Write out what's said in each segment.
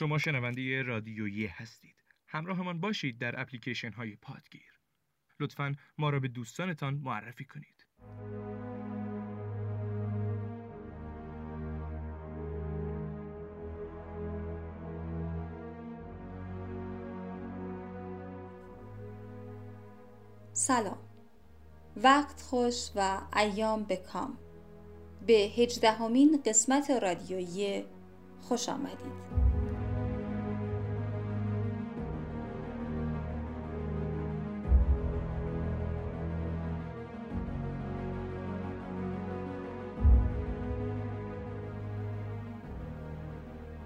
شما شنونده رادیویی هستید. همراه من باشید در اپلیکیشن های پادگیر. لطفا ما را به دوستانتان معرفی کنید. سلام وقت خوش و ایام به کام به هجدهمین قسمت رادیویی خوش آمدید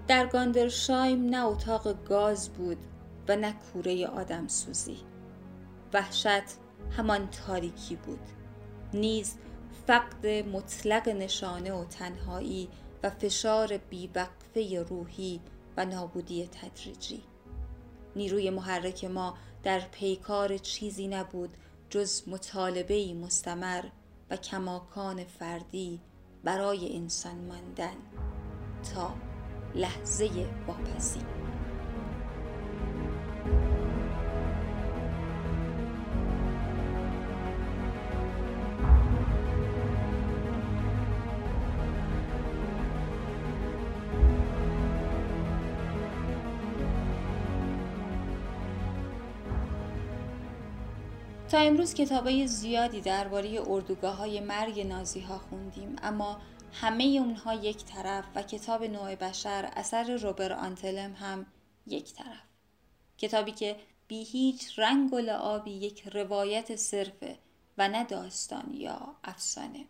در گاندرشایم نه اتاق گاز بود و نه کوره آدم سوزی وحشت همان تاریکی بود. نیز فقد مطلق نشانه و تنهایی و فشار بیوقفه روحی و نابودی تدریجی. نیروی محرک ما در پیکار چیزی نبود جز مطالبه مستمر و کماکان فردی برای انسان ماندن. تا لحظه واپسی. تا امروز کتابای زیادی درباره اردوگاه های مرگ نازی ها خوندیم اما همه اونها یک طرف و کتاب نوع بشر اثر روبر آنتلم هم یک طرف. کتابی که بی هیچ رنگ و لعابی یک روایت صرفه و نه داستان یا افسانه.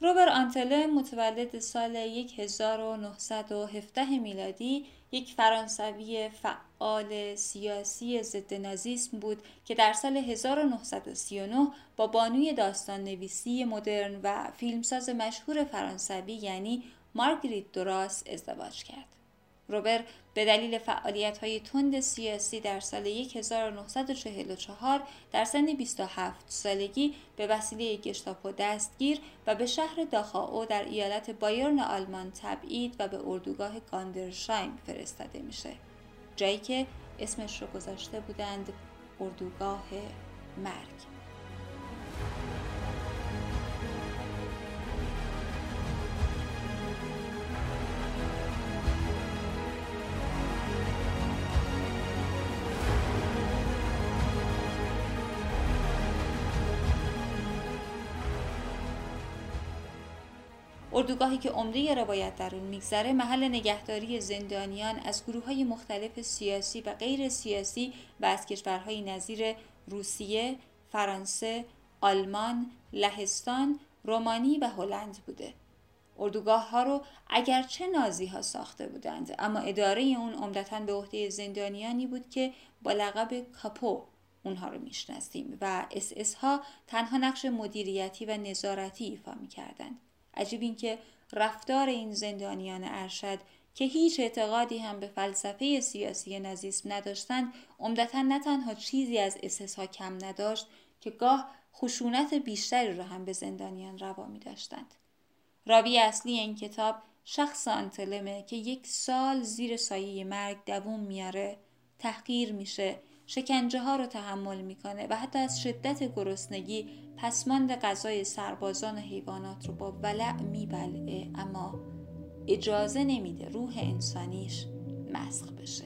روبر آنتلم متولد سال 1917 میلادی یک فرانسوی فعال سیاسی ضد نازیسم بود که در سال 1939 با بانوی داستان نویسی مدرن و فیلمساز مشهور فرانسوی یعنی مارگریت دوراس ازدواج کرد. روبر به دلیل فعالیت های تند سیاسی در سال 1944 در سن 27 سالگی به وسیله گشتاپو دستگیر و به شهر داخاو در ایالت بایرن آلمان تبعید و به اردوگاه گاندرشایم فرستاده میشه. جایی که اسمش رو گذاشته بودند اردوگاه مرگ. اردوگاهی که عمده روایت در اون میگذره محل نگهداری زندانیان از گروه های مختلف سیاسی و غیر سیاسی و از کشورهای نظیر روسیه، فرانسه، آلمان، لهستان، رومانی و هلند بوده. اردوگاه ها رو اگرچه نازی ها ساخته بودند اما اداره اون عمدتا به عهده زندانیانی بود که با لقب کاپو اونها رو می‌شناسیم و اس ها تنها نقش مدیریتی و نظارتی ایفا می‌کردند. عجیب این که رفتار این زندانیان ارشد که هیچ اعتقادی هم به فلسفه سیاسی نازیسم نداشتند عمدتا نه تنها چیزی از اسسها کم نداشت که گاه خشونت بیشتری را هم به زندانیان روا می داشتند. راوی اصلی این کتاب شخص آنتلمه که یک سال زیر سایه مرگ دووم میاره تحقیر میشه شکنجه ها رو تحمل می‌کنه و حتی از شدت گرسنگی پسماند غذای سربازان و حیوانات رو با ولع میبلعه اما اجازه نمیده روح انسانیش مسخ بشه.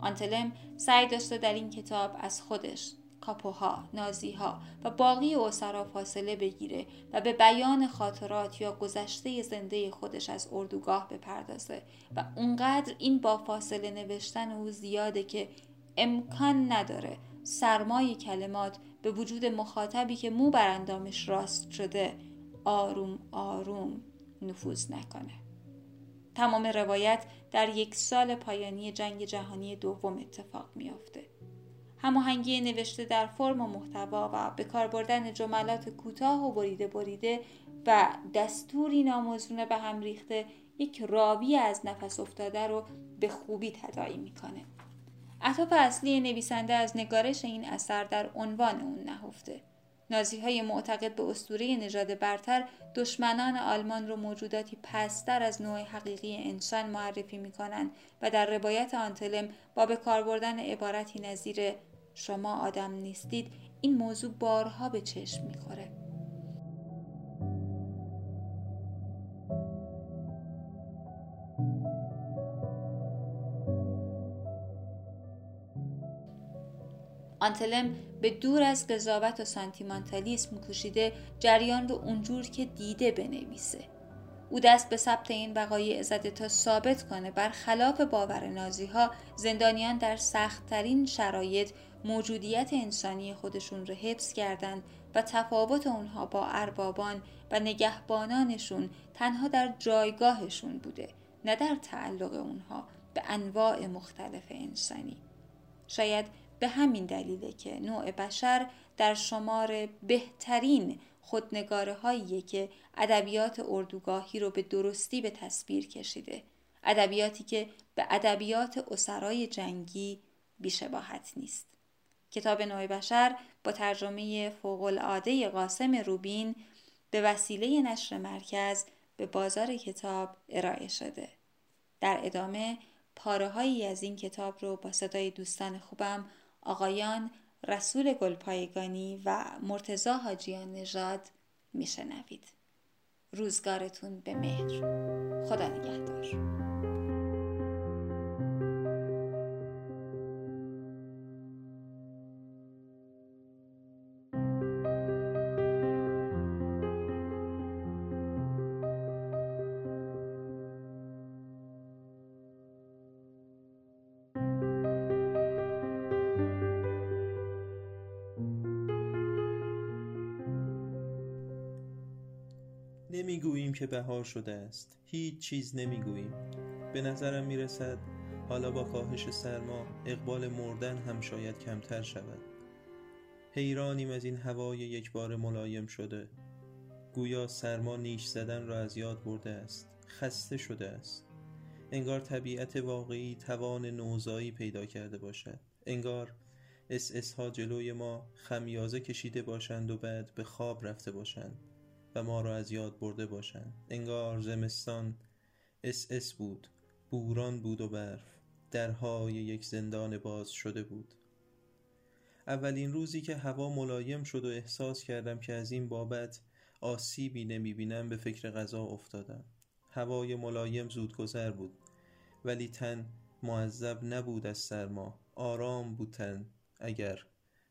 آنتلم سعی داشته در این کتاب از خودش کاپوها، نازیها و باقی اوسرا فاصله بگیره و به بیان خاطرات یا گذشته زنده خودش از اردوگاه بپردازه و اونقدر این با فاصله نوشتن او زیاده که امکان نداره سرمای کلمات به وجود مخاطبی که مو براندامش راست شده آروم آروم نفوذ نکنه. تمام روایت در یک سال پایانی جنگ جهانی دوم اتفاق میافته. هماهنگی نوشته در فرم و محتوا و به کار بردن جملات کوتاه و بریده بریده و دستوری ناموزونه به هم ریخته یک راوی از نفس افتاده رو به خوبی تداعی می‌کنه اطاف اصلی نویسنده از نگارش این اثر در عنوان اون نهفته نازی های معتقد به اسطوره نژاد برتر دشمنان آلمان رو موجوداتی پستر از نوع حقیقی انسان معرفی می کنند و در روایت آنتلم با به کار بردن عبارتی نظیر شما آدم نیستید این موضوع بارها به چشم می‌خوره. آنتلم به دور از قضاوت و سانتیمانتالیسم کوشیده جریان رو اونجور که دیده بنویسه. او دست به ثبت این وقایع زده تا ثابت کنه برخلاف باور نازی ها زندانیان در سختترین شرایط موجودیت انسانی خودشون رو حفظ کردند و تفاوت اونها با اربابان و نگهبانانشون تنها در جایگاهشون بوده نه در تعلق اونها به انواع مختلف انسانی. شاید به همین دلیله که نوع بشر در شمار بهترین خودنگاره هاییه که ادبیات اردوگاهی رو به درستی به تصویر کشیده. ادبیاتی که به ادبیات اسرای جنگی بیشباهت نیست. کتاب نوع بشر با ترجمه فوقالعاده قاسم روبین به وسیله نشر مرکز به بازار کتاب ارائه شده. در ادامه پاره هایی از این کتاب رو با صدای دوستان خوبم آقایان رسول گلپایگانی و مرتزا حاجیان نژاد میشنوید. روزگارتون به مهر. خدا نگهدار. نمی‌گوییم که بهار شده است. هیچ چیز نمی‌گوییم. به نظرم می‌رسد حالا با کاهش سرما اقبال مردن هم شاید کمتر شود. حیرانیم از این هوای یک بار ملایم شده. گویا سرما نیش زدن را از یاد برده است. خسته شده است. انگار طبیعت واقعی توان نوزایی پیدا کرده باشد. انگار اس اس ها جلوی ما خمیازه کشیده باشند و بعد به خواب رفته باشند. و ما را از یاد برده باشند. انگار زمستان اس اس بود بوران بود و برف درهای یک زندان باز شده بود. اولین روزی که هوا ملایم شد و احساس کردم که از این بابت آسیبی نمی بینم به فکر غذا افتادم. هوای ملایم زودگذر بود ولی تن معذب نبود از سرما. آرام بود تن اگر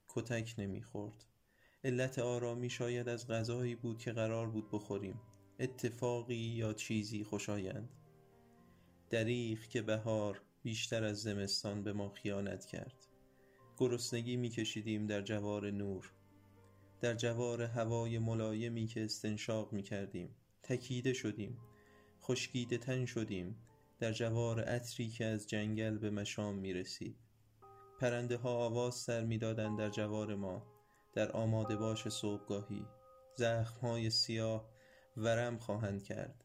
کتک نمی‌خورد. علت آرامی شاید از غذایی بود که قرار بود بخوریم. اتفاقی یا چیزی خوشایند؟ دریغ که بهار بیشتر از زمستان به ما خیانت کرد. گرسنگی میکشیدیم در جوار نور. در جوار هوای ملایمی که استنشاق می کردیم تکیده شدیم. خشکیده تن شدیم. در جوار عطری که از جنگل به مشام می رسید پرنده ها آواز سر می در جوار ما. در آماده باش صبحگاهی. زخم های سیاه ورم خواهند کرد.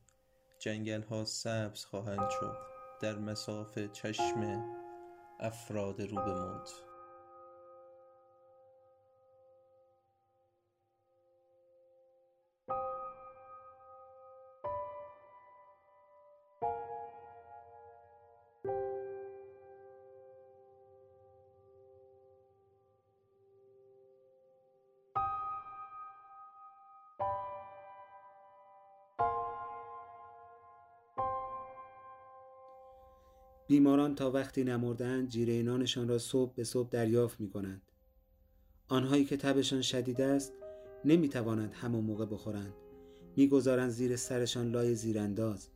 جنگل ها سبز خواهند شد. در مساف چشم افراد رو به موت. بیماران تا وقتی نمردند جیره نانشان را صبح به صبح دریافت می کنند. آنهایی که تبشان شدید است نمی توانند همان موقع بخورند. می‌گذارند زیر سرشان لای زیرانداز.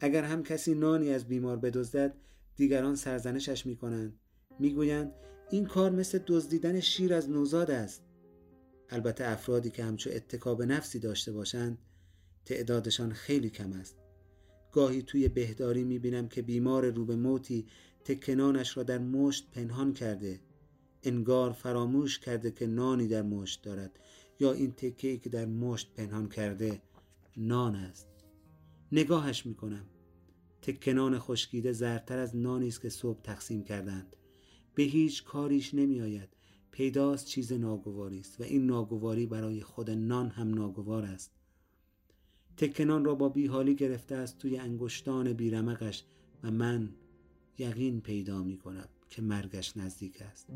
اگر هم کسی نانی از بیمار بدزدد دیگران سرزنشش می کنند. می‌گویند این کار مثل دزدیدن شیر از نوزاد است. البته افرادی که همچو اتکاب نفسی داشته باشند تعدادشان خیلی کم است. گاهی توی بهداری می‌بینم که بیمار رو به موتی تکنانش را در مشت پنهان کرده. انگار فراموش کرده که نانی در مشت دارد یا این تکه که در مشت پنهان کرده نان است. نگاهش می‌کنم. تکه نان خشکیده زرتر از نانی است که صبح تقسیم کردند. به هیچ کاریش نمیآید. پیداست چیز ناگواری است و این ناگواری برای خود نان هم ناگوار است. تکنان را با بیحالی گرفته است توی انگشتان بیرمقش و من یقین پیدا می کنم که مرگش نزدیک است.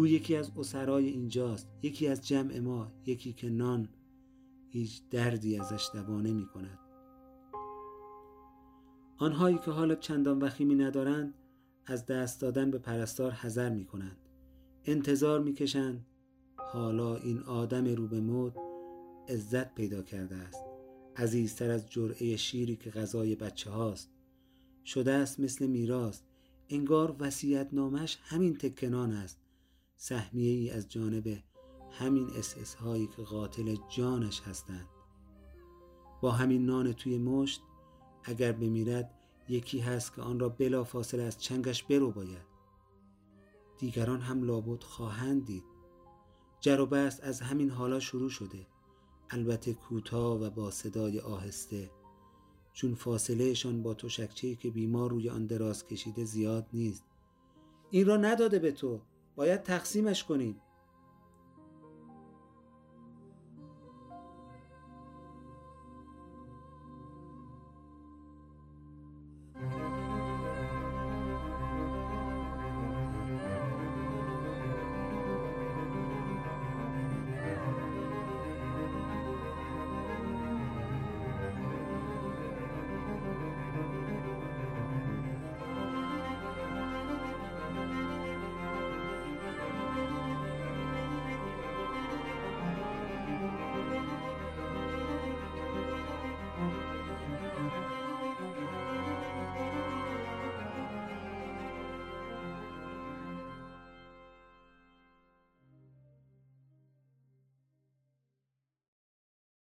او یکی از اسرای اینجاست یکی از جمع ما یکی که نان هیچ دردی ازش دوانه نمی کند آنهایی که حالا چندان وخیمی ندارند از دست دادن به پرستار حذر می کنند انتظار می کشند حالا این آدم رو به موت عزت پیدا کرده است. عزیزتر از جرعه شیری که غذای بچه هاست. شده است مثل میراث. انگار وسیعت نامش همین تکنان است. سهمیه ای از جانب همین اس هایی که قاتل جانش هستند. با همین نان توی مشت اگر بمیرد یکی هست که آن را بلا فاصله از چنگش برو باید دیگران هم لابد خواهند دید. جر و بست از همین حالا شروع شده. البته کوتاه و با صدای آهسته. چون فاصلهشان با تشکچه‌ای که بیمار روی آن دراز کشیده زیاد نیست. این را نداده به تو. باید تقسیمش کنیم.